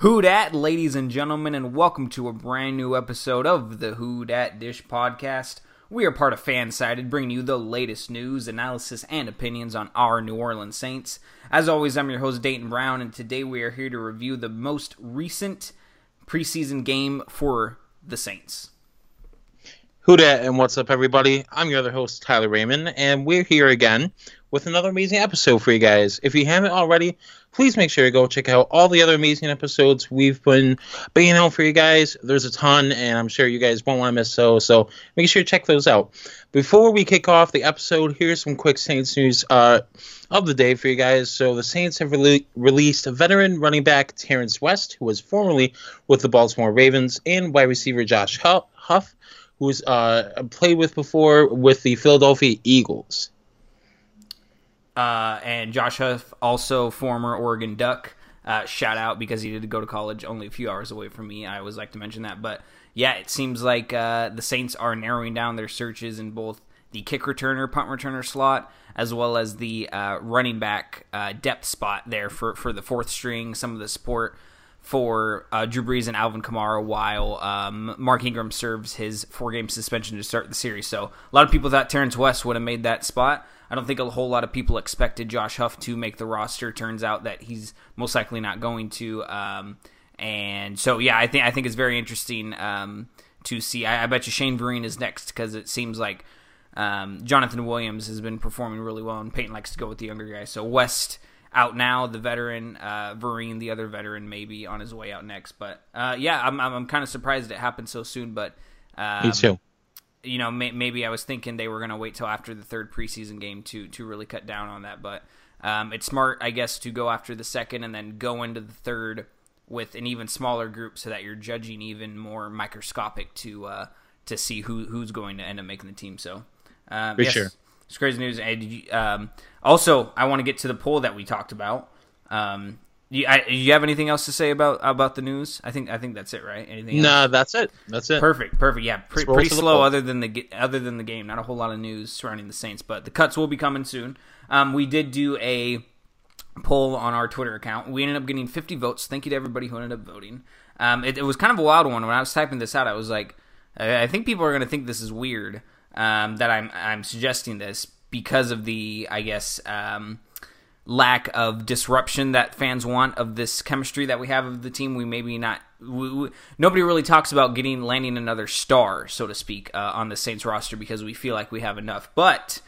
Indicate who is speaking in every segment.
Speaker 1: Who Dat, ladies and gentlemen, and welcome to a brand new episode of the Who Dat Dish podcast. We are part of Fansided, bringing you the latest news, analysis, and opinions on our New Orleans Saints. As always, I'm your host, Dayton Brown, and today we are here to review the most recent preseason game for the Saints.
Speaker 2: Who dat and what's up, everybody? I'm your other host, Tyler Raymond, and we're here again with another amazing episode for you guys. If you haven't already, please make sure to go check out all the other amazing episodes we've been bringing out for you guys. There's a ton, and I'm sure you guys won't want to miss those, so make sure to check those out. Before we kick off the episode, here's some quick Saints news uh, of the day for you guys. So the Saints have rele- released veteran running back Terrance West, who was formerly with the Baltimore Ravens, and wide receiver Josh Huff, who's uh, played with before with the Philadelphia Eagles.
Speaker 1: Uh, and Josh Huff, also former Oregon Duck. Uh, shout out because he did go to college only a few hours away from me. I always like to mention that. But yeah, it seems like uh, the Saints are narrowing down their searches in both the kick returner, punt returner slot, as well as the uh, running back uh, depth spot there for, for the fourth string, some of the support for uh, Drew Brees and Alvin Kamara while um, Mark Ingram serves his four game suspension to start the series. So a lot of people thought Terrance West would have made that spot. I don't think a whole lot of people expected Josh Huff to make the roster. Turns out that he's most likely not going to. Um, and so, yeah, I think I think it's very interesting um, to see. I, I, bet you Shane Vereen is next because it seems like um, Jonathan Williams has been performing really well, and Payton likes to go with the younger guys. So West out now, the veteran, uh, Vereen, the other veteran, maybe on his way out next. But uh, yeah, I'm, I'm, I'm kind of surprised it happened so soon. But um,
Speaker 2: me too
Speaker 1: you know, may, maybe I was thinking they were going to wait till after the third preseason game to to really cut down on that. But um, it's smart, I guess, to go after the second and then go into the third with an even smaller group, so that you're judging even more microscopic to uh, to see who who's going to end up making the team. So, um,
Speaker 2: for yes, sure,
Speaker 1: it's crazy news. And um, also, I want to get to the poll that we talked about. Um, you, I, you have anything else to say about about the news? I think I think that's it, right? Anything?
Speaker 2: No, that's it. That's it.
Speaker 1: Perfect, perfect. Yeah, pre- pretty slow. Other than the other than the game, not a whole lot of news surrounding the Saints, but the cuts will be coming soon. Um, we did do a poll on our Twitter account. We ended up getting 50 votes. Thank you to everybody who ended up voting. Um, it, it, was kind of a wild one. When I was typing this out, I was like, I think people are going to think this is weird um, that I'm I'm suggesting this because of the I guess. Um, lack of disruption that fans want of this chemistry that we have of the team. We maybe not. We, we, nobody really talks about getting landing another star, so to speak, uh, on the Saints roster because we feel like we have enough. But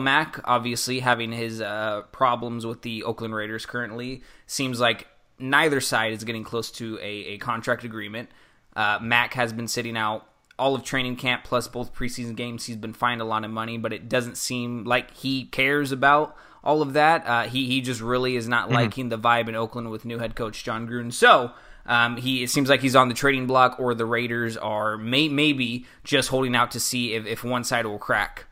Speaker 1: Mack, obviously having his uh, problems with the Oakland Raiders currently, seems like neither side is getting close to a, a contract agreement. Uh, Mack has been sitting out all of training camp plus both preseason games. He's been fined a lot of money, but it doesn't seem like he cares about all of that. Uh, he he just really is not mm-hmm. liking the vibe in Oakland with new head coach Jon Gruden. So. Um, he it seems like he's on the trading block, or the Raiders are may, maybe just holding out to see if, if one side will crack.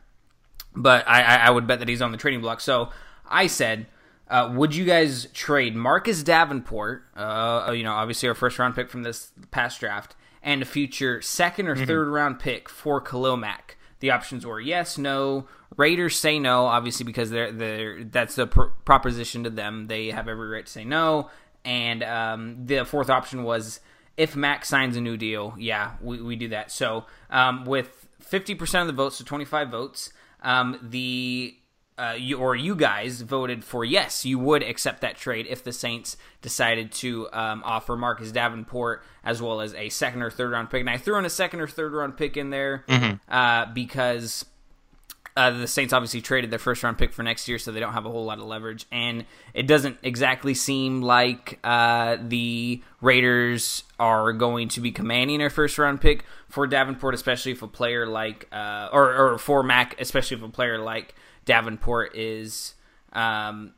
Speaker 1: But I, I would bet that he's on the trading block. So I said, uh, would you guys trade Marcus Davenport, uh, you know, obviously our first round pick from this past draft, and a future second or mm-hmm. third round pick for Khalil Mack? The options were yes, no. Raiders say no, obviously because they're they're that's the pr- proposition to them. They have every right to say no. And um, the fourth option was if Mack signs a new deal, yeah, we, we do that. So um, with fifty percent of the votes, so twenty five votes, um, the uh, you, or you guys voted for yes, you would accept that trade if the Saints decided to um, offer Marcus Davenport as well as a second or third round pick. And I threw in a second or third round pick in there mm-hmm. uh, because uh, the Saints obviously traded their first round pick for next year, so they don't have a whole lot of leverage. And it doesn't exactly seem like uh, the Raiders are going to be commanding their first round pick for Davenport, especially if a player like, uh, or, or for Mack, especially if a player like Davenport is, um,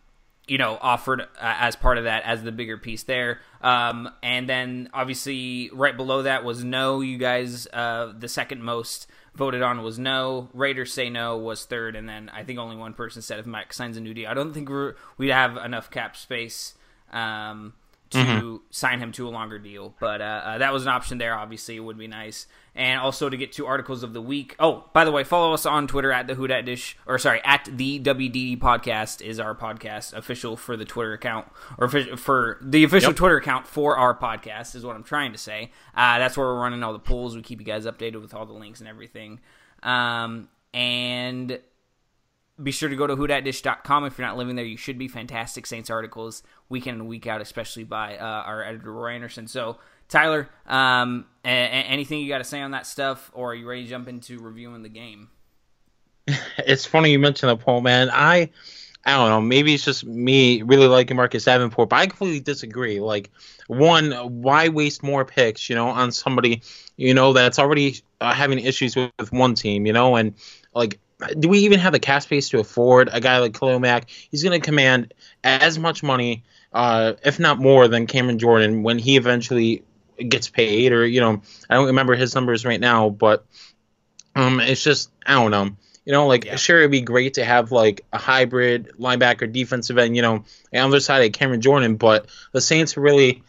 Speaker 1: you know, offered uh, as part of that as the bigger piece there. Um, and then obviously right below that was no. You guys, uh, the second most voted on was no. Raiders say no was third, and then I think only one person said if Mack signs a new deal. I don't think we're, we'd have enough cap space. Um, to mm-hmm. sign him to a longer deal. But uh, uh, that was an option there. Obviously, it would be nice. And also to get to articles of the week. Oh, by the way, follow us on Twitter at the Who Dat Dish, or sorry, at the WDD Podcast is our podcast official for the Twitter account, or for the official yep. Twitter account for our podcast is what I'm trying to say. Uh, that's where we're running all the polls. We keep you guys updated with all the links and everything. Um, and be sure to go to whodatdish.com. If you're not living there, you should be. Fantastic Saints articles week in and week out, especially by uh, our editor, Roy Anderson. So, Tyler, um, a- anything you got to say on that stuff, or are you ready to jump into reviewing the game?
Speaker 2: It's funny you mentioned the poll, man. I. I don't know. Maybe it's just me really liking Marcus Davenport, but I completely disagree. Like, one, why waste more picks, you know, on somebody, you know, that's already uh, having issues with, with one team, you know, and like do we even have the cap space to afford a guy like Khalil Mack? He's going to command as much money, uh, if not more, than Cameron Jordan when he eventually gets paid. Or you know, I don't remember his numbers right now, but um, it's just I don't know. You know, like yeah. sure it'd be great to have like a hybrid linebacker defensive end. You know, on the other side of Cameron Jordan, but the Saints are really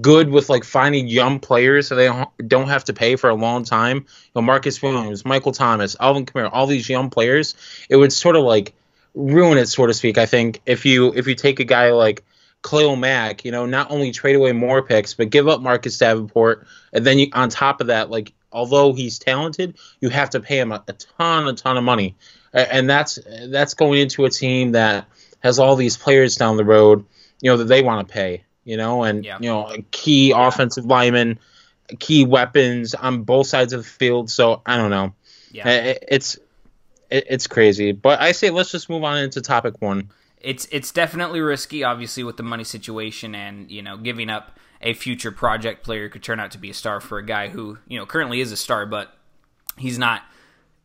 Speaker 2: good with like finding young players so they don't have to pay for a long time. You know, Marcus Williams, Michael Thomas, Alvin Kamara, all these young players, it would sort of like ruin it, so to speak. I think if you if you take a guy like Khalil Mack, you know, not only trade away more picks, but give up Marcus Davenport, and then you, on top of that, like although he's talented, you have to pay him a, a ton, a ton of money, and that's that's going into a team that has all these players down the road, you know, that they want to pay you know, and yeah. you know, key yeah. offensive linemen, key weapons on both sides of the field. So I don't know. Yeah, it, it's it, it's crazy. But I say let's just move on into topic one.
Speaker 1: It's it's definitely risky, obviously, with the money situation, and you know, giving up a future project player could turn out to be a star for a guy who you know currently is a star, but he's not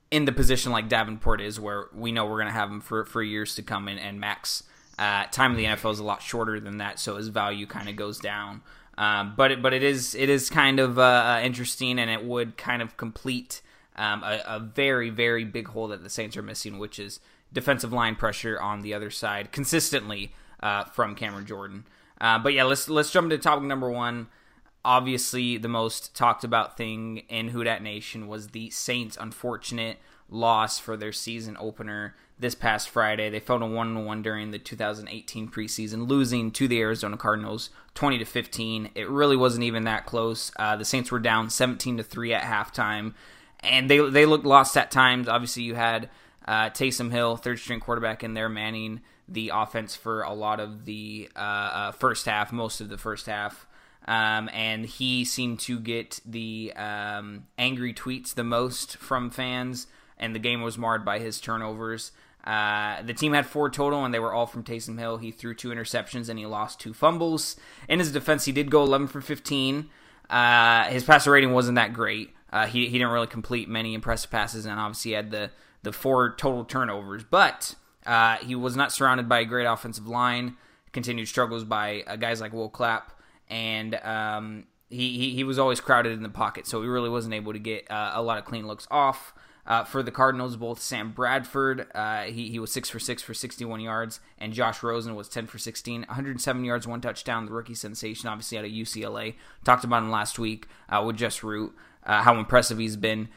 Speaker 1: in the position like Davenport is, where we know we're going to have him for for years to come, and, and Mack's uh, time in the NFL is a lot shorter than that, so his value kind of goes down. Um, but it, but it is it is kind of uh, uh, interesting, and it would kind of complete um, a, a, very very big hole that the Saints are missing, which is defensive line pressure on the other side consistently uh, from Cameron Jordan. Uh, but yeah, let's let's jump to topic number one. Obviously, the most talked about thing in Who Dat Nation was the Saints' unfortunate loss for their season opener this past Friday. They fell to one one during the 2018 preseason, losing to the Arizona Cardinals 20 to 15. It really wasn't even that close. Uh, the Saints were down 17 to three at halftime, and they they looked lost at times. Obviously, you had uh, Taysom Hill, third string quarterback, in there manning the offense for a lot of the uh, uh, first half, most of the first half. Um, and he seemed to get the um, angry tweets the most from fans, and the game was marred by his turnovers. Uh, the team had four total, and they were all from Taysom Hill. He threw two interceptions and he lost two fumbles. In his defense, he did go 11 for 15. Uh, his passer rating wasn't that great. Uh, he, he didn't really complete many impressive passes, and obviously had the, the four total turnovers. But uh, he was not surrounded by a great offensive line. Continued struggles by uh, guys like Will Clapp, and um, he, he, he was always crowded in the pocket, so he really wasn't able to get uh, a lot of clean looks off. Uh, for the Cardinals, both Sam Bradford, uh, he, he was 6 for 6 for 61 yards, and Josh Rosen was 10 for 16, 107 yards, one touchdown. The rookie sensation, obviously, out of UCLA. Talked about him last week uh, with Jess Root, how impressive he's been.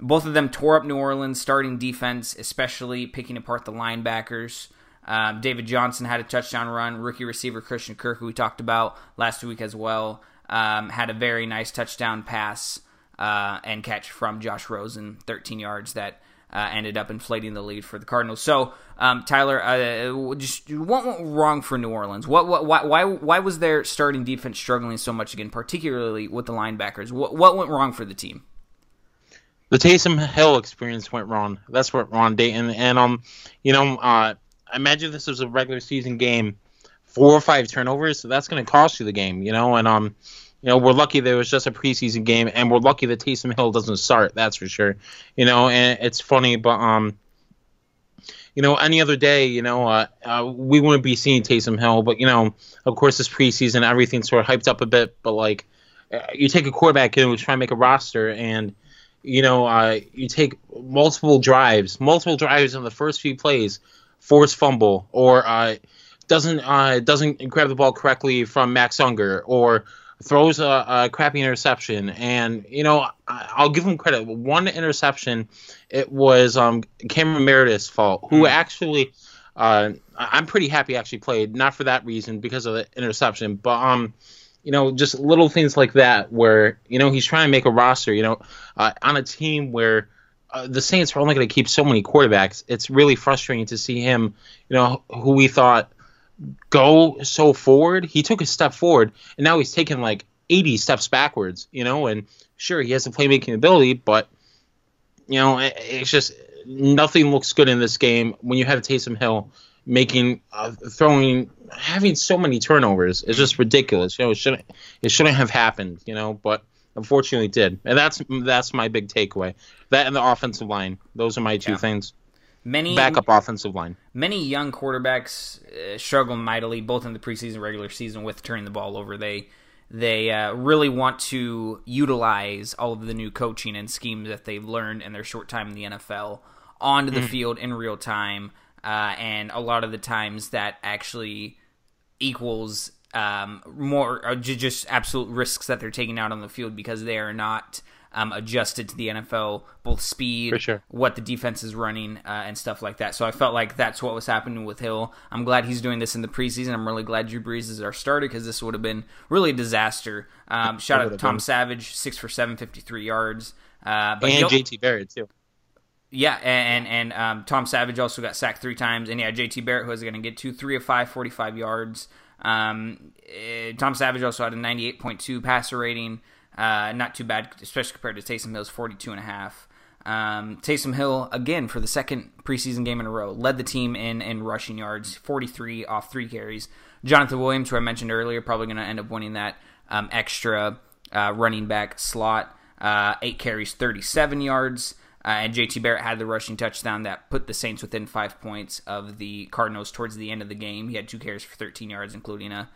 Speaker 1: Both of them tore up New Orleans starting defense, especially picking apart the linebackers. Um, David Johnson had a touchdown run. Rookie receiver Christian Kirk, who we talked about last week as well, um, had a very nice touchdown pass uh, and catch from Josh Rosen, 13 yards that uh, ended up inflating the lead for the Cardinals. So, um, Tyler, uh, just what went wrong for New Orleans? What, what, why, why, why was their starting defense struggling so much again, particularly with the linebackers? What, what went wrong for the team?
Speaker 2: The Taysom Hill experience went wrong. That's what Ron Dayton. And um, you know, uh, imagine this was a regular season game, four or five turnovers. So that's going to cost you the game. You know, and um, you know, we're lucky there was just a preseason game, and we're lucky that Taysom Hill doesn't start. That's for sure. You know, and it's funny, but um, you know, any other day, you know, uh, uh, we wouldn't be seeing Taysom Hill. But you know, of course, this preseason, everything's sort of hyped up a bit. But like, uh, you take a quarterback and we try and make a roster, and you know, uh, you take multiple drives, multiple drives in the first few plays, force fumble, or uh, doesn't uh, doesn't grab the ball correctly from Max Unger or throws a, a, crappy interception. And you know, I'll give him credit. One interception, it was um, Cameron Meredith's fault, who mm. actually. Uh, I'm pretty happy actually played, not for that reason because of the interception, but um, you know, just little things like that where you know he's trying to make a roster. You know, uh, on a team where uh, the Saints are only going to keep so many quarterbacks. It's really frustrating to see him, you know, who we thought go so forward. He took a step forward, and now he's taken like 80 steps backwards, you know. And sure, he has the playmaking ability, but you know, it, it's just nothing looks good in this game when you have Taysom Hill making, uh, throwing, having so many turnovers. It's just ridiculous. You know, it shouldn't it shouldn't have happened. You know, but unfortunately it did, and that's that's my big takeaway. That and the offensive line. Those are my two yeah. things. Many backup offensive line.
Speaker 1: Many young quarterbacks uh, struggle mightily, both in the preseason, regular season, with turning the ball over. They they uh, really want to utilize all of the new coaching and schemes that they've learned in their short time in the NFL onto the mm. field in real time, uh, and a lot of the times that actually equals um, more uh, just absolute risks that they're taking out on the field because they are not um, adjusted to the NFL, both speed,
Speaker 2: sure.
Speaker 1: what the defense is running, uh, and stuff like that. So I felt like that's what was happening with Hill. I'm glad he's doing this in the preseason. I'm really glad Drew Brees is our starter because this would have been really a disaster. Um, shout out to Tom been. Savage, six for seven, 53 yards. Uh,
Speaker 2: but and JT Barrett too.
Speaker 1: Yeah, and and um, Tom Savage also got sacked three times, and yeah, JT Barrett, who was going to get two, three of five, 45 yards. Um, uh, Tom Savage also had a 98.2 passer rating. Uh, not too bad, especially compared to Taysom Hill's 42 and a half. Um, Taysom Hill again for the second preseason game in a row led the team in in rushing yards, 43 off three carries. Jonathan Williams, who I mentioned earlier, probably going to end up winning that um, extra uh, running back slot. Uh, eight carries, 37 yards. Uh, and JT Barrett had the rushing touchdown that put the Saints within five points of the Cardinals towards the end of the game. He had two carries for 13 yards, including a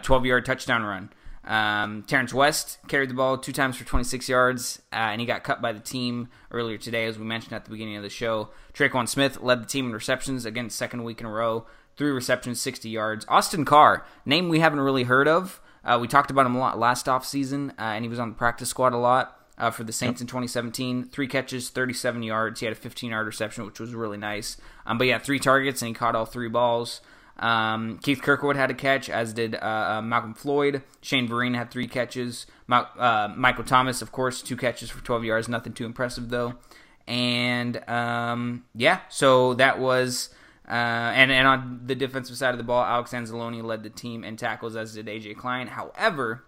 Speaker 1: 12 yard touchdown run. Um, Terrance West carried the ball two times for 26 yards, uh, and he got cut by the team earlier today, as we mentioned at the beginning of the show. Tre'Quan Smith led the team in receptions, again, second week in a row. Three receptions, 60 yards. Austin Carr, name we haven't really heard of. Uh, we talked about him a lot last offseason, uh, and he was on the practice squad a lot uh, for the Saints yep. in 2017. Three catches, 37 yards. He had a 15 yard reception, which was really nice. Um, but yeah, three targets, and he caught all three balls. Um, Keith Kirkwood had a catch, as did uh, uh, Malcolm Floyd. Shane Vereen had three catches. Ma- uh, Michael Thomas, of course, two catches for 12 yards. Nothing too impressive, though. And um, yeah, so that was. Uh, and, and on the defensive side of the ball, Alex Anzalone led the team in tackles, as did AJ Klein. However,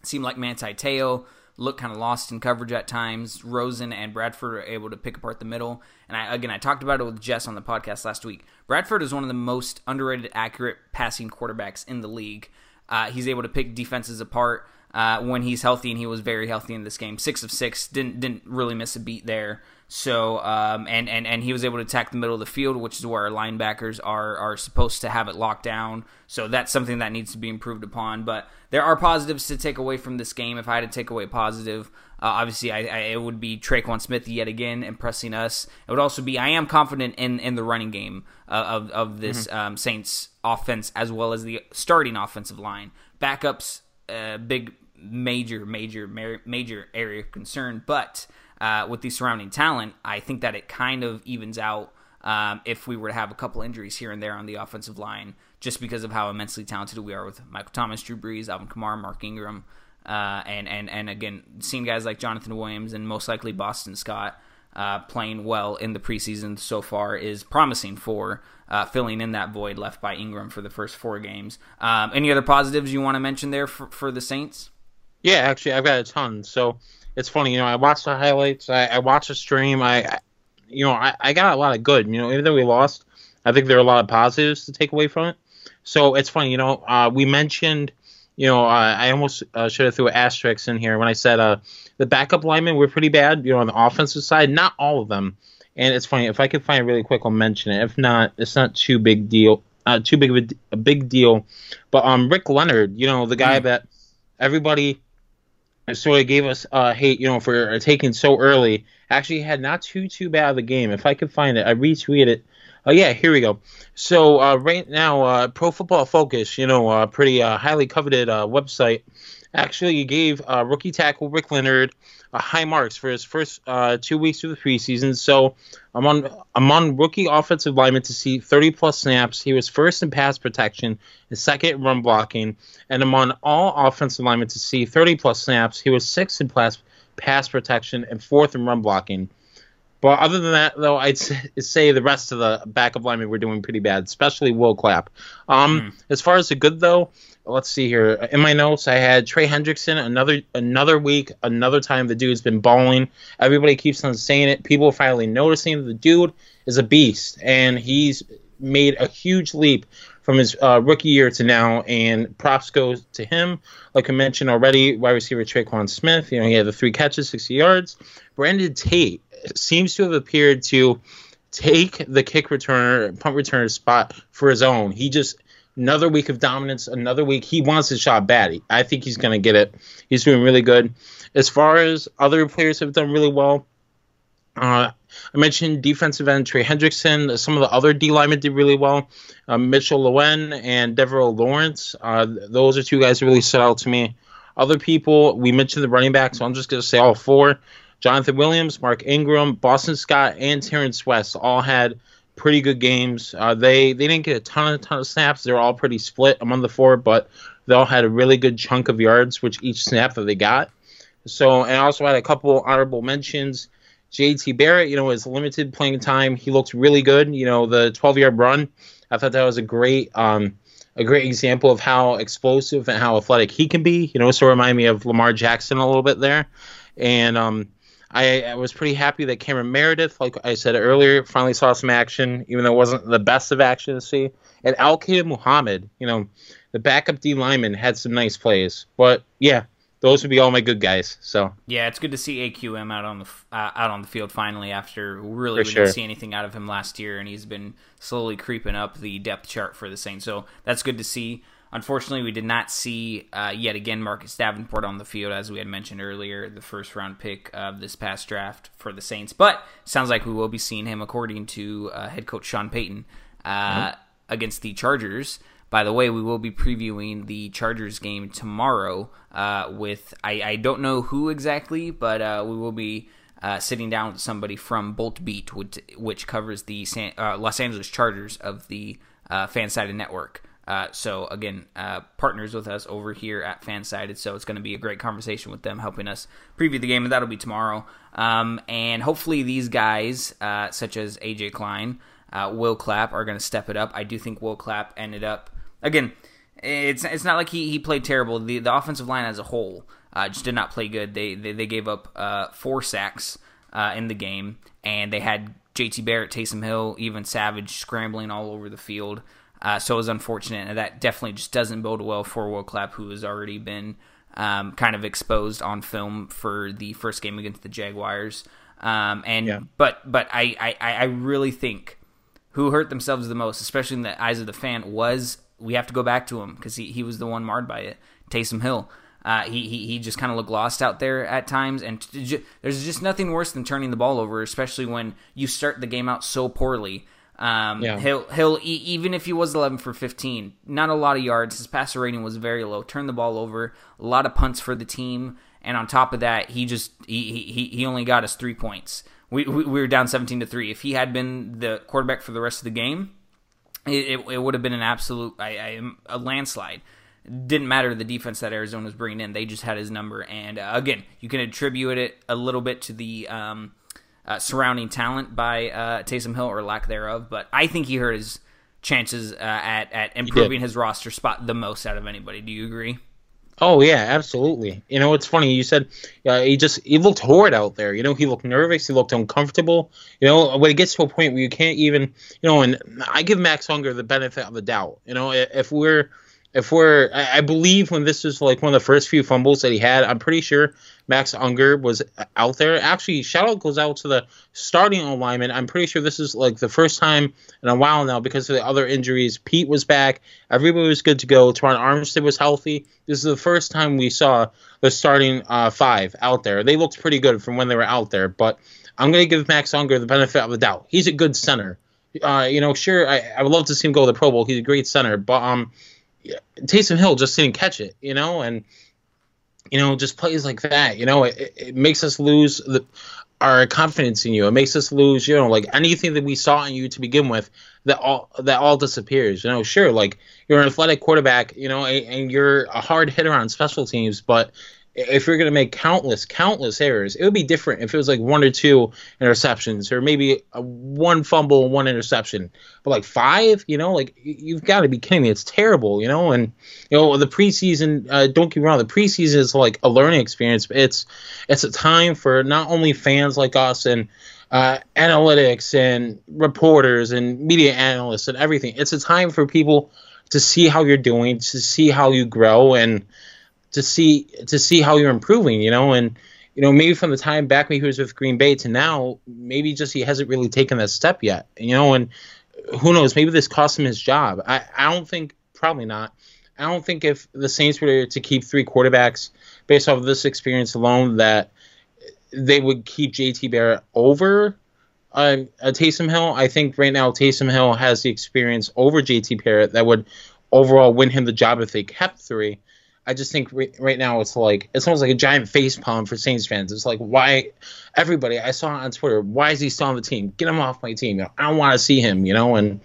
Speaker 1: it seemed like Manti Te'o looked kind of lost in coverage at times. Rosen and Bradford are able to pick apart the middle. And I, again, I talked about it with Jess on the podcast last week. Bradford is one of the most underrated, accurate passing quarterbacks in the league. Uh, he's able to pick defenses apart uh, when he's healthy, and he was very healthy in this game. Six of six, didn't didn't really miss a beat there. So um, and and and he was able to attack the middle of the field, which is where our linebackers are are supposed to have it locked down. So that's something that needs to be improved upon. But there are positives to take away from this game. If I had to take away a positive, uh, obviously I, I, it would be Tre'Quan Smith yet again impressing us. It would also be I am confident in in the running game uh, of of this mm-hmm. um, Saints offense as well as the starting offensive line. Backups, uh, big major major major area of concern, but uh, with the surrounding talent, I think that it kind of evens out um, if we were to have a couple injuries here and there on the offensive line, just because of how immensely talented we are with Michael Thomas, Drew Brees, Alvin Kamara, Mark Ingram, uh, and and and again, seeing guys like Jonathan Williams and most likely Boston Scott uh, playing well in the preseason so far is promising for uh, filling in that void left by Ingram for the first four games. Um, any other positives you want to mention there for, for the Saints?
Speaker 2: Yeah, actually, I've got a ton. So it's funny, you know, I watched the highlights, I, I watched the stream, I, I you know, I, I got a lot of good. You know, even though we lost, I think there are a lot of positives to take away from it. So it's funny, you know, uh, we mentioned, you know, uh, I almost uh, should have threw asterisks in here when I said uh, the backup linemen were pretty bad, you know, on the offensive side. Not all of them. And it's funny if I could find it really quick, I'll mention it. If not, it's not too big deal, uh, too big of a, a, big deal. But um, Rick Leonard, you know, the guy mm. that everybody sort of gave us uh, hate, you know, for taking so early. Actually, had not too too bad of a game. If I could find it, I retweeted it Uh, yeah, here we go. So uh, right now, uh, Pro Football Focus, you know, a pretty uh, highly coveted uh, website, actually gave uh, rookie tackle Rick Leonard high marks for his first uh, two weeks of the preseason. So among among rookie offensive linemen to see 30 plus snaps, he was first in pass protection and second in run blocking, and among all offensive linemen to see 30 plus snaps, he was sixth in pass pass protection and fourth in run blocking. But other than that, though, I'd say the rest of the backup linemen were doing pretty bad, especially Will Clapp. Um, mm. As far as the good, though, let's see here. In my notes, I had Trey Hendrickson. Another another week, another time the dude's been balling. Everybody keeps on saying it. People are finally noticing the dude is a beast, and he's made a huge leap from his uh, rookie year to now, and props go to him. Like I mentioned already, wide receiver Tre'Quan Smith. You know, he had the three catches, 60 yards. Brandon Tate seems to have appeared to take the kick returner, punt returner spot for his own. He just another week of dominance, another week. He wants his shot bad. I think he's going to get it. He's doing really good. As far as other players have done really well, uh, I mentioned defensive end Trey Hendrickson. Some of the other D linemen did really well. Uh, Mitchell Loewen and Devaroe Lawrence. Uh, those are two guys who really stood out to me. Other people, we mentioned the running back, so I'm just going to say all four. Jonathan Williams, Mark Ingram, Boston Scott, and Terrance West all had pretty good games. Uh, they they didn't get a ton of ton of snaps. They're all pretty split among the four, but they all had a really good chunk of yards, which each snap that they got. So, and I also had a couple honorable mentions. JT Barrett, you know, his limited playing time, he looked really good. You know, the 12 yard run, I thought that was a great, um, a great example of how explosive and how athletic he can be. You know, so remind me of Lamar Jackson a little bit there. And um, I, I, was pretty happy that Cameron Meredith, like I said earlier, finally saw some action, even though it wasn't the best of action to see. And Al-Quadin Muhammad, you know, the backup D lineman had some nice plays. But yeah, those would be all my good guys. So
Speaker 1: yeah, it's good to see AQM out on the uh, out on the field finally after really we sure. didn't see anything out of him last year, and he's been slowly creeping up the depth chart for the Saints. So that's good to see. Unfortunately, we did not see uh, yet again Marcus Davenport on the field, as we had mentioned earlier, the first round pick of this past draft for the Saints. But sounds like we will be seeing him, according to uh, head coach Sean Payton, uh, mm-hmm. against the Chargers. By the way, we will be previewing the Chargers game tomorrow uh, with I, I, don't know who exactly, but uh, we will be. Uh, sitting down with somebody from Bolt Beat, which, which covers the San, Los Angeles Chargers of the Fansided Network. Uh, so again, uh, partners with us over here at Fansided, so it's going to be a great conversation with them, helping us preview the game, and that'll be tomorrow. Um, and hopefully, these guys, uh, such as AJ Klein, uh, Will Clapp, are going to step it up. I do think Will Clapp ended up again. It's it's not like he, he played terrible. The the offensive line as a whole uh, just did not play good. They they, they gave up four sacks in the game, and they had J.T. Barrett, Taysom Hill, even Savage scrambling all over the field. Uh, so it was unfortunate, and that definitely just doesn't bode well for Will Clapp, who has already been um, kind of exposed on film for the first game against the Jaguars. Um, and yeah. but but I, I I really think who hurt themselves the most, especially in the eyes of the fan, was we have to go back to him because he, he was the one marred by it. Taysom Hill. Uh, he, he he just kind of looked lost out there at times, and there's just nothing worse than turning the ball over, especially when you start the game out so poorly. Um, yeah. He'll he'll even if he was 11 for 15, not a lot of yards. His passer rating was very low. Turned the ball over, a lot of punts for the team, and on top of that, he just he he, he only got us three points. We, we, we were down 17 to three. If he had been the quarterback for the rest of the game, it, it, it would have been an absolute I, I, a landslide. Didn't matter the defense that Arizona was bringing in; they just had his number. And uh, again, you can attribute it a little bit to the um, uh, surrounding talent by uh, Taysom Hill or lack thereof, but I think he hurt his chances uh, at at improving his roster spot the most out of anybody. Do you agree?
Speaker 2: Oh yeah, absolutely. You know, it's funny. You said uh, he just he looked horrid out there. You know, he looked nervous. He looked uncomfortable. You know, when it gets to a point where you can't even, you know, and I give Max Unger the benefit of the doubt. You know, if we're if we're I believe when this was like one of the first few fumbles that he had, I'm pretty sure Max Unger was out there. Actually, shout out goes out to the starting alignment. I'm pretty sure this is like the first time in a while now because of the other injuries. Peat was back, everybody was good to go. Terron Armstead was healthy. This is the first time we saw the starting uh, five out there. They looked pretty good from when they were out there, but I'm gonna give Max Unger the benefit of the doubt. He's a good center. uh, you know, sure, I, I would love to see him go to the Pro Bowl. He's a great center, but um, Taysom Hill just didn't catch it, you know, and you know, just plays like that, you know, it, it makes us lose the, our confidence in you. It makes us lose, you know, like anything that we saw in you to begin with, that all that all disappears. You know, sure, like you're an athletic quarterback, you know, and, and you're a hard hitter on special teams, but if you're going to make countless, countless errors, it would be different if it was like one or two interceptions or maybe one fumble and one interception. But like five, you know, like you've got to be kidding me. It's terrible, you know. And you know the preseason. Uh, don't get me wrong, the preseason is like a learning experience. It's it's a time for not only fans like us and uh, analytics and reporters and media analysts and everything. It's a time for people to see how you're doing, to see how you grow, and to see to see how you're improving, you know, and you know maybe from the time back when he was with Green Bay to now, maybe just he hasn't really taken that step yet, you know, and who knows, maybe this cost him his job. I I don't think probably not. I don't think if the Saints were to keep three quarterbacks based off of this experience alone that they would keep JT Barrett over uh, Taysom Hill. I think right now Taysom Hill has the experience over JT Barrett that would overall win him the job if they kept three. I just think right, right now it's like it's almost like a giant face palm for Saints fans. It's like why everybody I saw on Twitter, why is he still on the team? Get him off my team. You know, I don't want to see him. You know, and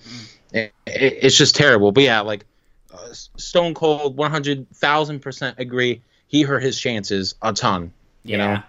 Speaker 2: it, it, it's just terrible. But yeah, like uh, Stone Cold, one hundred thousand percent agree. He hurt his chances a ton. You yeah. know,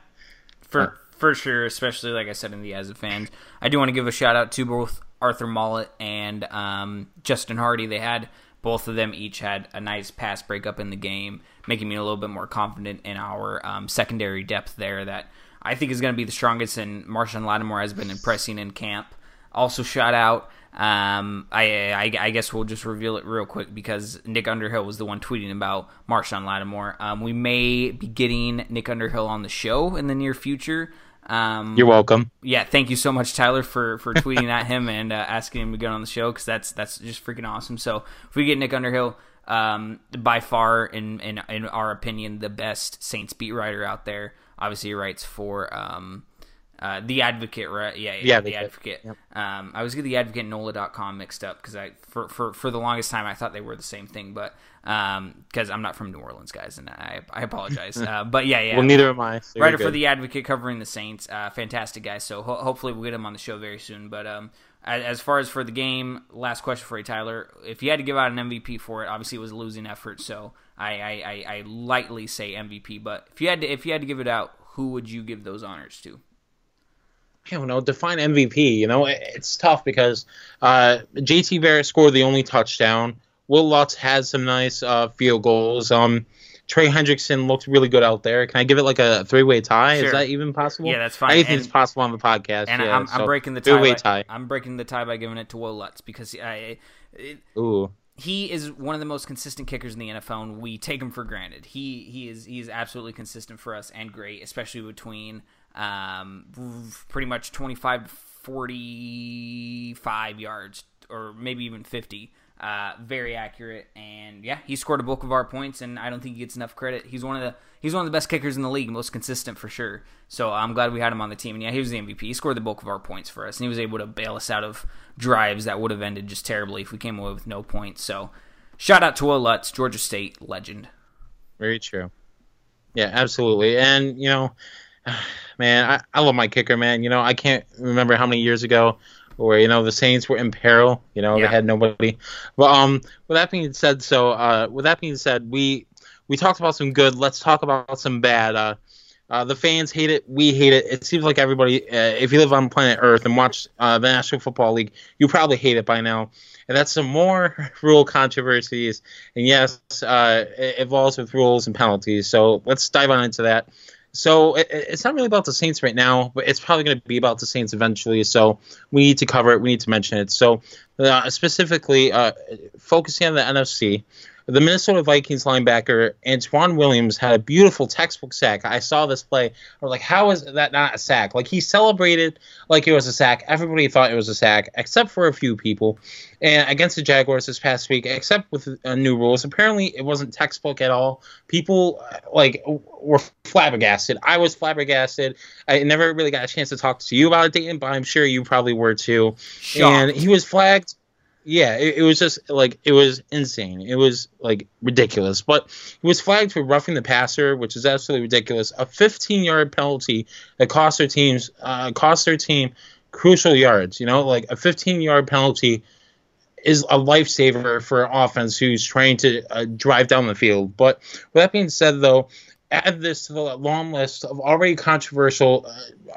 Speaker 1: for uh, for sure. Especially like I said in the as a fans, I do want to give a shout out to both Arthur Maulet and um, Justin Hardee. They had both of them each had a nice pass breakup in the game, making me a little bit more confident in our um, secondary depth there that I think is going to be the strongest. And Marshon Lattimore has been impressing in camp. Also, shout out. Um, I, I, I guess we'll just reveal it real quick because Nick Underhill was the one tweeting about Marshon Lattimore. Um, we may be getting Nick Underhill on the show in the near future.
Speaker 2: Um, You're welcome.
Speaker 1: Yeah, thank you so much, Tyler, for for tweeting at him and uh, asking him to get on the show because that's that's just freaking awesome. So if we get Nick Underhill, um, by far, in, in in our opinion, the best Saints beat writer out there. Obviously, he writes for um, uh, the Advocate, right? Yeah, yeah, yeah the Advocate. Yep. Um, I was getting the Advocate NOLA.com mixed up because I for, for for the longest time I thought they were the same thing, but because um, I'm not from New Orleans, guys, and I I apologize. uh, but yeah, yeah.
Speaker 2: Well, neither am I.
Speaker 1: So Writer for the Advocate covering the Saints, uh, fantastic guy. So ho- hopefully we'll get him on the show very soon. But um, as far as for the game, last question for you, Tyler. If you had to give out an MVP for it, obviously it was a losing effort, so I I, I, I lightly say MVP. But if you had to if you had to give it out, who would you give those honors to?
Speaker 2: I don't know, define MVP. You know, it's tough because uh, JT Barrett scored the only touchdown. Will Lutz had some nice uh, field goals. Um, Trey Hendrickson looked really good out there. Can I give it like a three way tie? Sure. Is that even possible?
Speaker 1: Yeah, that's fine.
Speaker 2: Anything is possible on the podcast.
Speaker 1: And
Speaker 2: yeah,
Speaker 1: I'm, I'm breaking the tie, by, tie. I'm breaking the tie by giving it to Will Lutz because I, it,
Speaker 2: Ooh.
Speaker 1: he is one of the most consistent kickers in the NFL, and we take him for granted. He he is he is absolutely consistent for us and great, especially between um, pretty much 25 to 45 yards, or maybe even 50 uh, very accurate, and yeah, he scored a bulk of our points, and I don't think he gets enough credit. He's one of the he's one of the best kickers in the league, most consistent for sure. So I'm glad we had him on the team, and yeah, he was the MVP. He scored the bulk of our points for us, and he was able to bail us out of drives that would have ended just terribly if we came away with no points. So shout out to Will Lutz, Georgia State legend.
Speaker 2: Very true. Yeah, absolutely, and you know, man, I, I love my kicker, man. You know, I can't remember how many years ago where you know the Saints were in peril. You know yeah. they had nobody. But um, with that being said, so uh, with that being said, we we talked about some good. Let's talk about some bad. Uh, uh, the fans hate it. We hate it. It seems like everybody, uh, if you live on planet Earth and watch uh, the National Football League, you probably hate it by now. And that's some more rule controversies. And yes, uh, it involves with rules and penalties. So let's dive on into that. So it, it's not really about the Saints right now, but it's probably going to be about the Saints eventually. So we need to cover it. We need to mention it. So uh, specifically, uh, focusing on the NFC, the Minnesota Vikings linebacker Antoine Williams had a beautiful textbook sack. I saw this play. I was like, how is that not a sack? Like he celebrated like it was a sack. Everybody thought it was a sack, except for a few people. And against the Jaguars this past week, except with uh, new rules, apparently it wasn't textbook at all. People like were flabbergasted. I was flabbergasted. I never really got a chance to talk to you about it, Dayton, but I'm sure you probably were too. Shocked. And he was flagged yeah, it, it, was just like it was insane. It was like ridiculous. But he was flagged for roughing the passer, which is absolutely ridiculous. A 15 yard penalty that cost their teams uh, cost their team crucial yards. You know, like a 15 yard penalty is a lifesaver for offense who's trying to uh, drive down the field. But with that being said, though, add this to the long list of already controversial,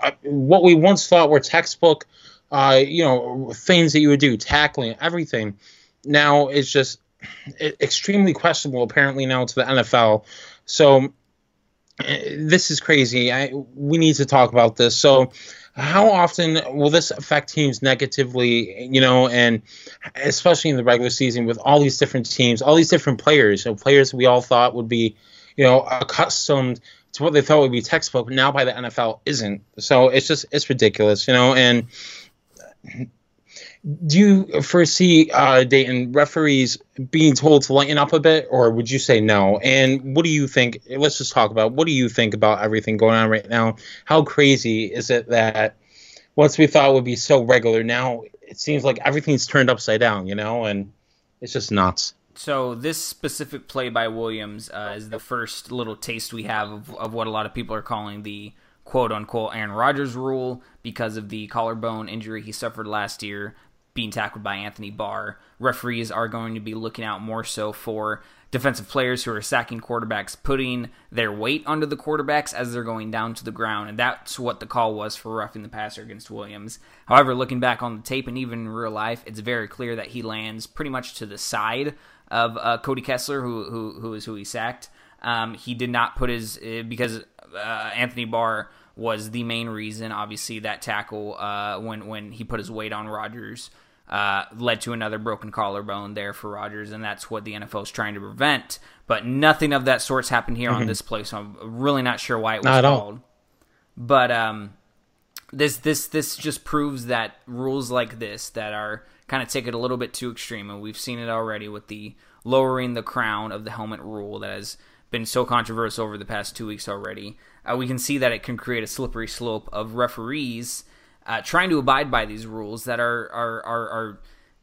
Speaker 2: uh, uh what we once thought were textbook uh, you know, things that you would do, tackling, everything. Now it's just extremely questionable, apparently, now to the NFL. So this is crazy. I, we need to talk about this. So, how often will this affect teams negatively? You know, and especially in the regular season with all these different teams, all these different players, you know, players we all thought would be, you know, accustomed to what they thought would be textbook, now by the NFL isn't. So it's just it's ridiculous, you know, and do you foresee uh, Dayton referees being told to lighten up a bit, or would you say no? And what do you think? Let's just talk about what do you think about everything going on right now? How crazy is it that once we thought would be so regular, now it seems like everything's turned upside down, you know, and it's just nuts.
Speaker 1: So this specific play by Williams uh, is the first little taste we have of, of what a lot of people are calling the quote unquote Aaron Rodgers rule because of the collarbone injury he suffered last year being tackled by Anthony Barr. Referees are going to be looking out more so for defensive players who are sacking quarterbacks, putting their weight under the quarterbacks as they're going down to the ground. And that's what the call was for roughing the passer against Williams. However, looking back on the tape and even in real life, it's very clear that he lands pretty much to the side of uh, Cody Kessler, who, who, who is who he sacked. Um, he did not put his, uh, because uh, Anthony Barr was the main reason. Obviously, that tackle uh, when when he put his weight on Rodgers uh, led to another broken collarbone there for Rodgers, and that's what the NFL is trying to prevent. But nothing of that sorts happened here mm-hmm. on this play, so I'm really not sure why it was not called. But um, this this this just proves that rules like this that are kind of take it a little bit too extreme, and we've seen it already with the lowering the crown of the helmet rule that has been so controversial over the past two weeks already uh, we can see that it can create a slippery slope of referees uh, trying to abide by these rules that are are are, are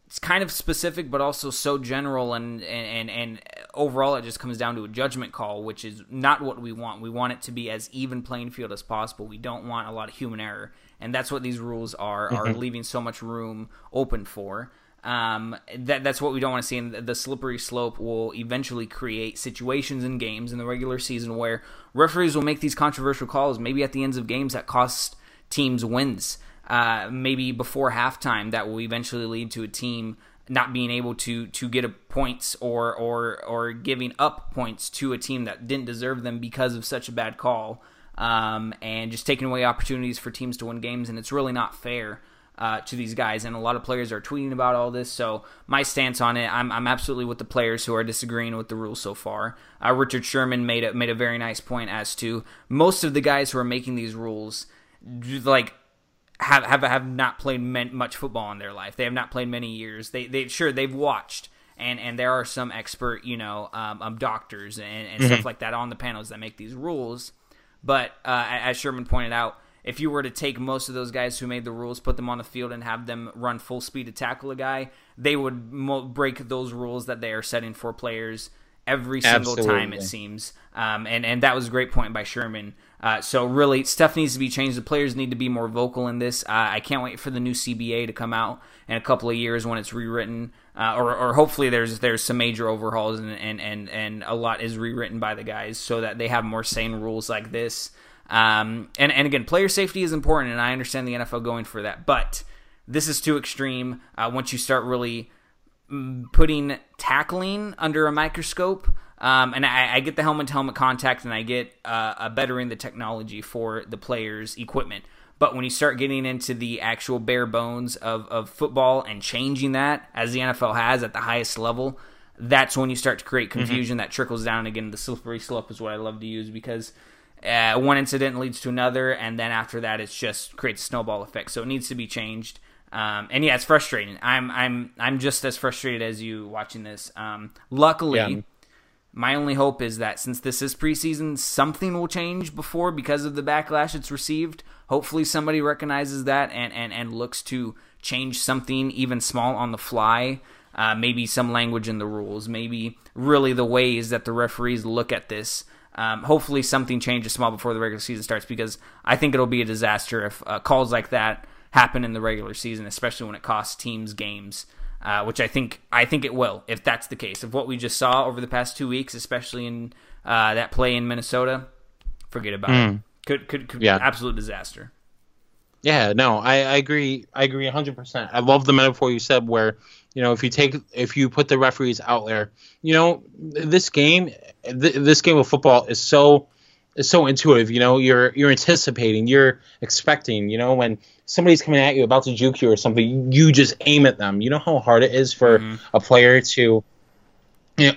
Speaker 1: it's kind of specific, but also so general, and, and and overall, it just comes down to a judgment call, which is not what we want. We want it to be as even playing field as possible. We don't want a lot of human error, and that's what these rules are are mm-hmm. leaving so much room open for. Um, that that's what we don't want to see, and the slippery slope will eventually create situations in games in the regular season where referees will make these controversial calls, maybe at the ends of games that cost teams wins. Uh, maybe before halftime, that will eventually lead to a team not being able to to get a points or or or giving up points to a team that didn't deserve them because of such a bad call, um, and just taking away opportunities for teams to win games, and it's really not fair uh, to these guys, and a lot of players are tweeting about all this. So my stance on it, I'm, I'm absolutely with the players who are disagreeing with the rules so far. Uh, Richard Sherman made a made a very nice point as to most of the guys who are making these rules, like have have have not played much football in their life. They have not played many years. They they sure they've watched. And, and there are some expert, you know, um, um doctors and, and mm-hmm. stuff like that on the panels that make these rules. But uh, as Sherman pointed out, if you were to take most of those guys who made the rules, put them on the field, and have them run full speed to tackle a guy, they would mo- break those rules that they are setting for players every single Absolutely. time it seems. Um, and and that was a great point by Sherman. Uh, so really, stuff needs to be changed. The players need to be more vocal in this. Uh, I can't wait for the new CBA to come out in a couple of years when it's rewritten, uh, or, or hopefully there's there's some major overhauls and, and and and a lot is rewritten by the guys so that they have more sane rules like this. Um, and and again, player safety is important, and I understand the NFL going for that, but this is too extreme. Uh, once you start really mm, putting tackling under a microscope, um, and I, I, get the helmet to helmet contact, and I get uh, a bettering the technology for the players' equipment. But when you start getting into the actual bare bones of, of football and changing that, as the NFL has at the highest level, that's when you start to create mm-hmm. confusion mm-hmm. that trickles down. Again, the slippery slope is what I love to use because uh, one incident leads to another, and then after that, it's just creates a snowball effect. So it needs to be changed. Um, and yeah, it's frustrating. I'm I'm I'm just as frustrated as you watching this. Um, luckily, yeah. my only hope is that since this is preseason, something will change before because of the backlash it's received. Hopefully, somebody recognizes that and and and looks to change something even small on the fly. Uh, maybe some language in the rules. Maybe really the ways that the referees look at this. Um, hopefully, something changes small before the regular season starts because I think it'll be a disaster if uh, calls like that happen in the regular season, especially when it costs teams games. Uh, which I think I think it will if that's the case. Of what we just saw over the past two weeks, especially in uh, that play in Minnesota, forget about mm. it. Hmm. Could could, could yeah. absolute disaster.
Speaker 2: Yeah, no, I, I agree. I agree 100%. I love the metaphor you said where, you know, if you take, if you put the referees out there, you know, this game, th- this game of football is so, is so intuitive. You know, you're you're anticipating, you're expecting. You know, when somebody's coming at you about to juke you or something, you just aim at them. You know how hard it is for mm-hmm. a player to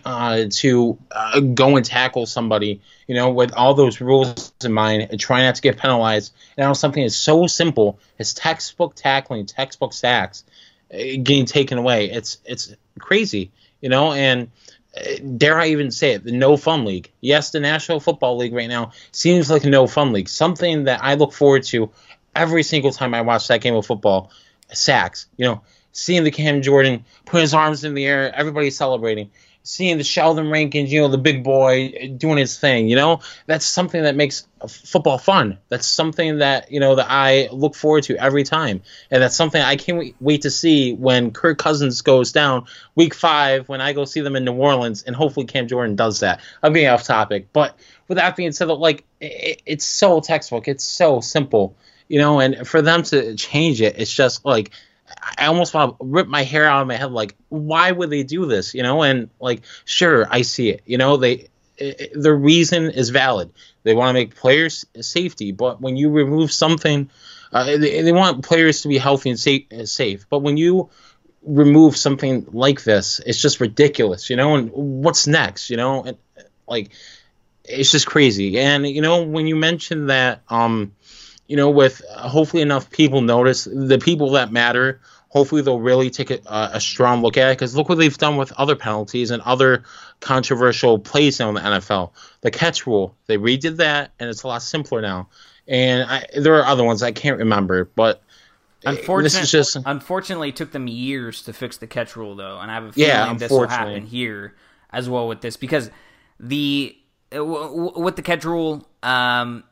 Speaker 2: uh, to uh, go and tackle somebody, you know, with all those rules in mind and try not to get penalized. And now something is so simple as textbook tackling, textbook sacks getting taken away. It's it's crazy, you know. And uh, dare I even say it, the no fun league. Yes, the National Football League right now seems like a no fun league. Something that I look forward to every single time I watch that game of football. Sacks, you know, seeing the Cam Jordan put his arms in the air, everybody celebrating seeing the Sheldon Rankins, you know, the big boy doing his thing, you know, that's something that makes football fun. That's something that, you know, that I look forward to every time. And that's something I can't wait to see when Kirk Cousins goes down week five, when I go see them in New Orleans, and hopefully Cam Jordan does that. I'm being off topic. But with that being said, like, it, it's so textbook, it's so simple, you know, and for them to change it, it's just like, I almost want to rip my hair out of my head. Like, why would they do this? You know, and like, sure, I see it. You know, they it, the reason is valid. They want to make players safety, but when you remove something, uh, they, they want players to be healthy and safe, safe. But when you remove something like this, it's just ridiculous. You know, and what's next? You know, and like, it's just crazy. And you know, when you mentioned that, um you know, with uh, hopefully enough people notice the people that matter. Hopefully, they'll really take a, a strong look at it because look what they've done with other penalties and other controversial plays now in the NFL. The catch rule, they redid that, and it's a lot simpler now. And I, there are other ones I can't remember, but
Speaker 1: Unfortunately, just... unfortunately, it took them years to fix the catch rule, though, and I have a feeling yeah, this will happen here as well with this because the with the catch rule, um,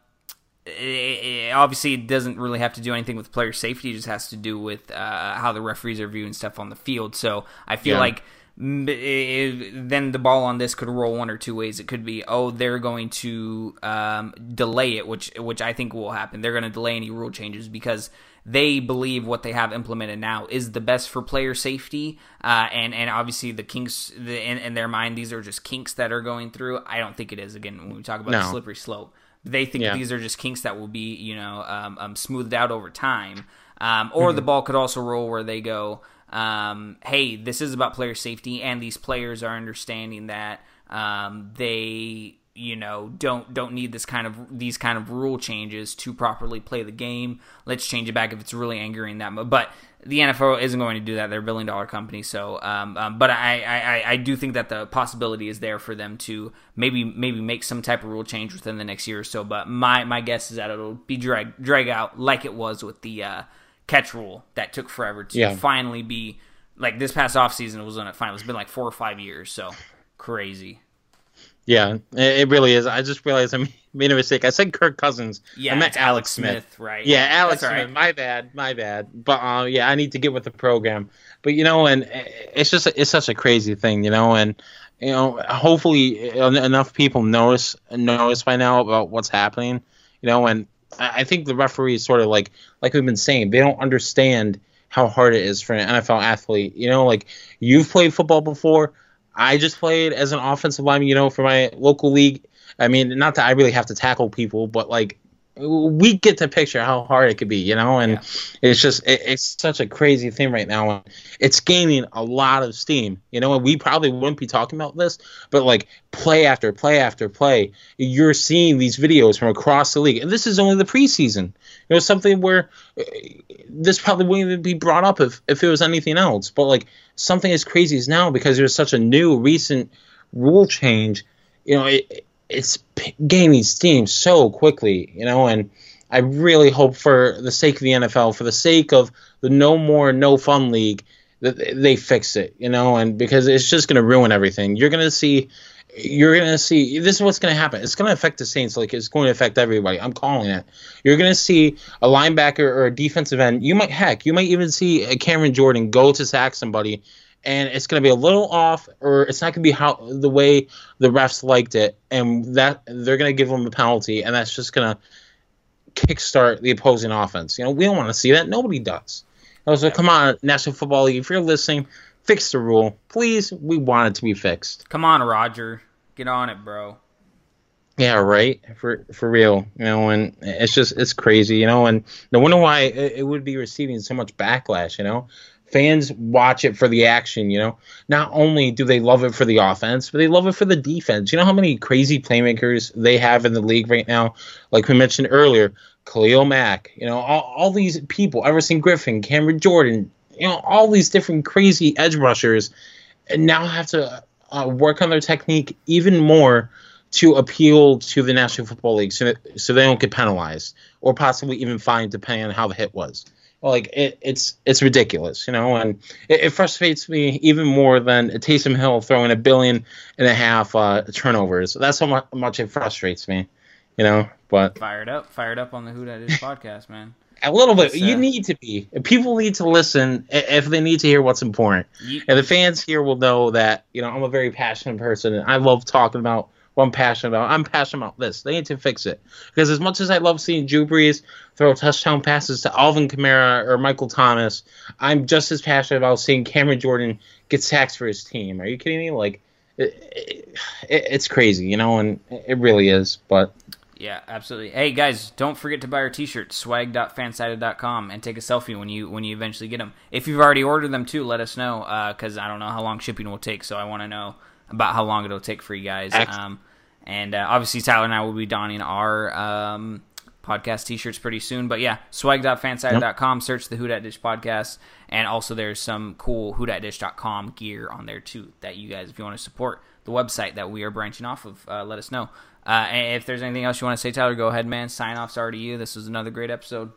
Speaker 1: it, obviously it doesn't really have to do anything with player safety. It just has to do with uh, how the referees are viewing stuff on the field. So I feel yeah. like it, then the ball on this could roll one or two ways. It could be oh they're going to um, delay it, which which I think will happen. They're going to delay any rule changes because they believe what they have implemented now is the best for player safety, uh, and and obviously the kinks the, in, in, their mind these are just kinks that are going through. I don't think it is. Again, when we talk about no. slippery slope, they think yeah. these are just kinks that will be, you know, um, um, smoothed out over time. Um, or mm-hmm. the ball could also roll where they go, um, hey, this is about player safety, and these players are understanding that um, they you know don't don't need this kind of these kind of rule changes to properly play the game. Let's change it back if it's really angering them. But the NFL isn't going to do that. They're a billion dollar company. So, um, um, but I, I, I do think that the possibility is there for them to maybe maybe make some type of rule change within the next year or so. But my my guess is that it'll be drag drag out like it was with the uh, catch rule that took forever to yeah. finally be like this past off season it was on it finally. It's been like four or five years. So crazy.
Speaker 2: Yeah, it really is. I just realized I made a mistake. I said Kirk Cousins.
Speaker 1: Yeah, I meant Alex Smith. Smith. right?
Speaker 2: Yeah, Alex Smith. Right. My bad, my bad. But uh, yeah, I need to get with the program. But you know, and it's just it's such a crazy thing, you know, and you know, hopefully enough people notice notice by now about what's happening, you know, and I think the referees sort of like like we've been saying, they don't understand how hard it is for an NFL athlete. You know, like you've played football before I just played as an offensive lineman, you know, for my local league. I mean, not that I really have to tackle people, but like we get to picture how hard it could be, you know, and yeah. it's just it, it's such a crazy thing right now. It's gaining a lot of steam, you know, and we probably wouldn't be talking about this, but like play after play after play, you're seeing these videos from across the league, and this is only the preseason. You know, something where uh, this probably wouldn't even be brought up if if it was anything else, but like something as crazy as now because there's such a new recent rule change. You know, it, it's gaining steam so quickly, you know, and I really hope for the sake of the NFL, for the sake of the no more no fun league, that they fix it, you know, and because it's just going to ruin everything. You're going to see, you're going to see, this is what's going to happen. It's going to affect the Saints like it's going to affect everybody. I'm calling it. You're going to see a linebacker or a defensive end. You might, heck, you might even see a Cameron Jordan go to sack somebody and it's going to be a little off, or it's not going to be how the way the refs liked it, and that they're going to give them a penalty, and that's just going to kickstart the opposing offense. You know, we don't want to see that. Nobody does. So come on, National Football League, if you're listening, fix the rule, please. We want it to be fixed.
Speaker 1: Come on, Roger, get on it, bro.
Speaker 2: Yeah, right. For for real, you know, and it's just it's crazy, you know, and no wonder why it, it would be receiving so much backlash, you know fans watch it for the action, you know. Not only do they love it for the offense, but they love it for the defense. You know how many crazy playmakers they have in the league right now? Like we mentioned earlier, Khalil Mack, you know, all, all these people, Everson Griffen, Cameron Jordan, you know, all these different crazy edge rushers, and now have to uh, work on their technique even more to appeal to the National Football League so, that, so they don't get penalized or possibly even fined depending on how the hit was like it, it's it's ridiculous, you know, and it, it, frustrates me even more than Taysom Hill throwing a billion and a half uh, turnovers. That's how much it frustrates me, you know. But
Speaker 1: fired up, fired up on the Who Dat Dish podcast, man.
Speaker 2: A little bit. Uh, you need to be. People need to listen if they need to hear what's important. You, and the fans here will know that you know I'm a very passionate person, and I love talking about what I'm passionate about. I'm passionate about this. They need to fix it. Because as much as I love seeing Drew Brees throw touchdown passes to Alvin Kamara or Michael Thomas, I'm just as passionate about seeing Cameron Jordan get sacks for his team. Are you kidding me? Like, it, it, it's crazy, you know, and it really is. But
Speaker 1: yeah, absolutely. Hey guys, don't forget to buy our t-shirts swag.fansided.com and take a selfie when you when you eventually get them. If you've already ordered them too, let us know because uh, I don't know how long shipping will take, so I want to know about how long it'll take for you guys. Um, and uh, obviously, Tyler and I will be donning our um, podcast t-shirts pretty soon. But yeah, swag.fansided.com, search the Who Dat Dish podcast. And also there's some cool whodatdish.com gear on there too that you guys, if you want to support the website that we are branching off of, uh, let us know. Uh, if there's anything else you want to say, Tyler, go ahead, man. Sign offs are to you. This was another great episode.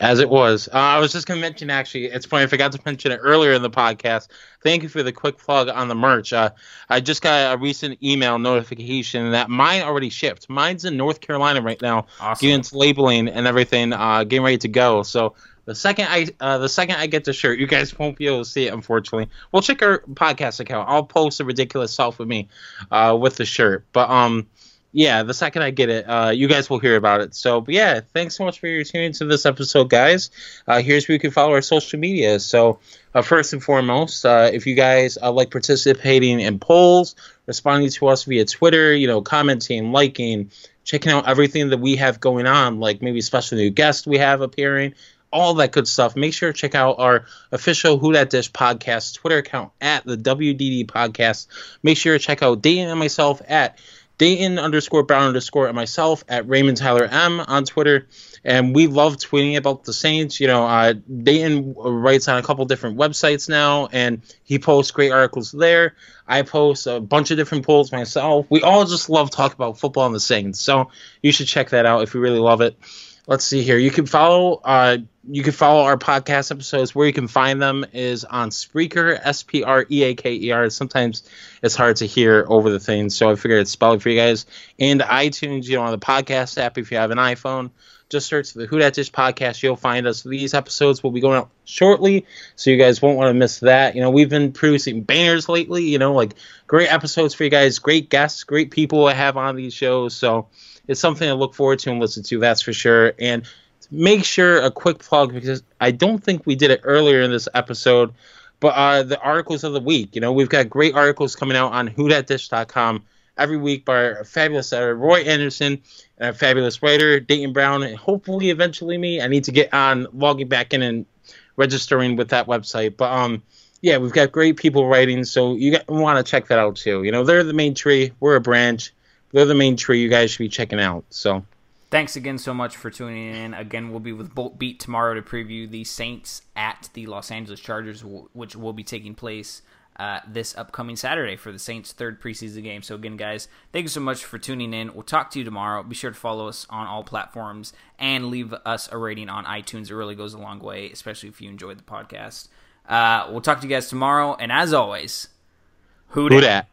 Speaker 2: As it was. Uh, I was just going to mention, actually, it's funny, I forgot to mention it earlier in the podcast. Thank you for the quick plug on the merch. Uh, I just got a recent email notification that mine already shipped. Mine's in North Carolina right now, awesome. getting labeling and everything, uh, getting ready to go. So the second I uh, the second I get the shirt, you guys won't be able to see it, unfortunately. Well, check our podcast account. I'll post a ridiculous self with me uh, with the shirt. But um, yeah, the second I get it, uh, you guys will hear about it. So, but yeah, thanks so much for your tuning to this episode, guys. Uh, here's where you can follow our social media. So, uh, first and foremost, uh, if you guys uh, like participating in polls, responding to us via Twitter, you know, commenting, liking, checking out everything that we have going on, like maybe special new guests we have appearing, all that good stuff. Make sure to check out our official Who Dat Dish podcast Twitter account at the WDD podcast. Make sure to check out Dayton and myself at Dayton underscore Brown underscore and myself at Raymond Tyler M on Twitter. And we love tweeting about the Saints. You know, uh, Dayton writes on a couple different websites now, and he posts great articles there. I post a bunch of different polls myself. We all just love talking about football and the Saints. So you should check that out if you really love it let's see here. You can follow uh, you can follow our podcast episodes. Where you can find them is on Spreaker, S P R E A K E R. Sometimes it's hard to hear over the thing, so I figured I'd spell it for you guys. And iTunes, you know, on the podcast app if you have an iPhone. Just search the Who Dat Dish podcast. You'll find us. These episodes will be going out shortly, so you guys won't want to miss that. You know, we've been producing banners lately. You know, like great episodes for you guys, great guests, great people I have on these shows. So it's something I look forward to and listen to. That's for sure. And make sure a quick plug because I don't think we did it earlier in this episode, but uh, the articles of the week. You know, we've got great articles coming out on whodatdish.com every week by our fabulous editor Roy Anderson and our fabulous writer Dayton Brown, and hopefully eventually me. I need to get on logging back in and registering with that website. But um, yeah, we've got great people writing, so you want to check that out too. You know, they're the main tree, we're a branch. They're the main tree. You guys should be checking out. So.
Speaker 1: Thanks again so much for tuning in. Again, we'll be with Bolt Beat tomorrow to preview the Saints at the Los Angeles Chargers, which will be taking place uh, this upcoming Saturday for the Saints' third preseason game. So, again, guys, thank you so much for tuning in. We'll talk to you tomorrow. Be sure to follow us on all platforms and leave us a rating on iTunes. It really goes a long way, especially if you enjoyed the podcast. Uh, we'll talk to you guys tomorrow. And as always,
Speaker 2: who dat?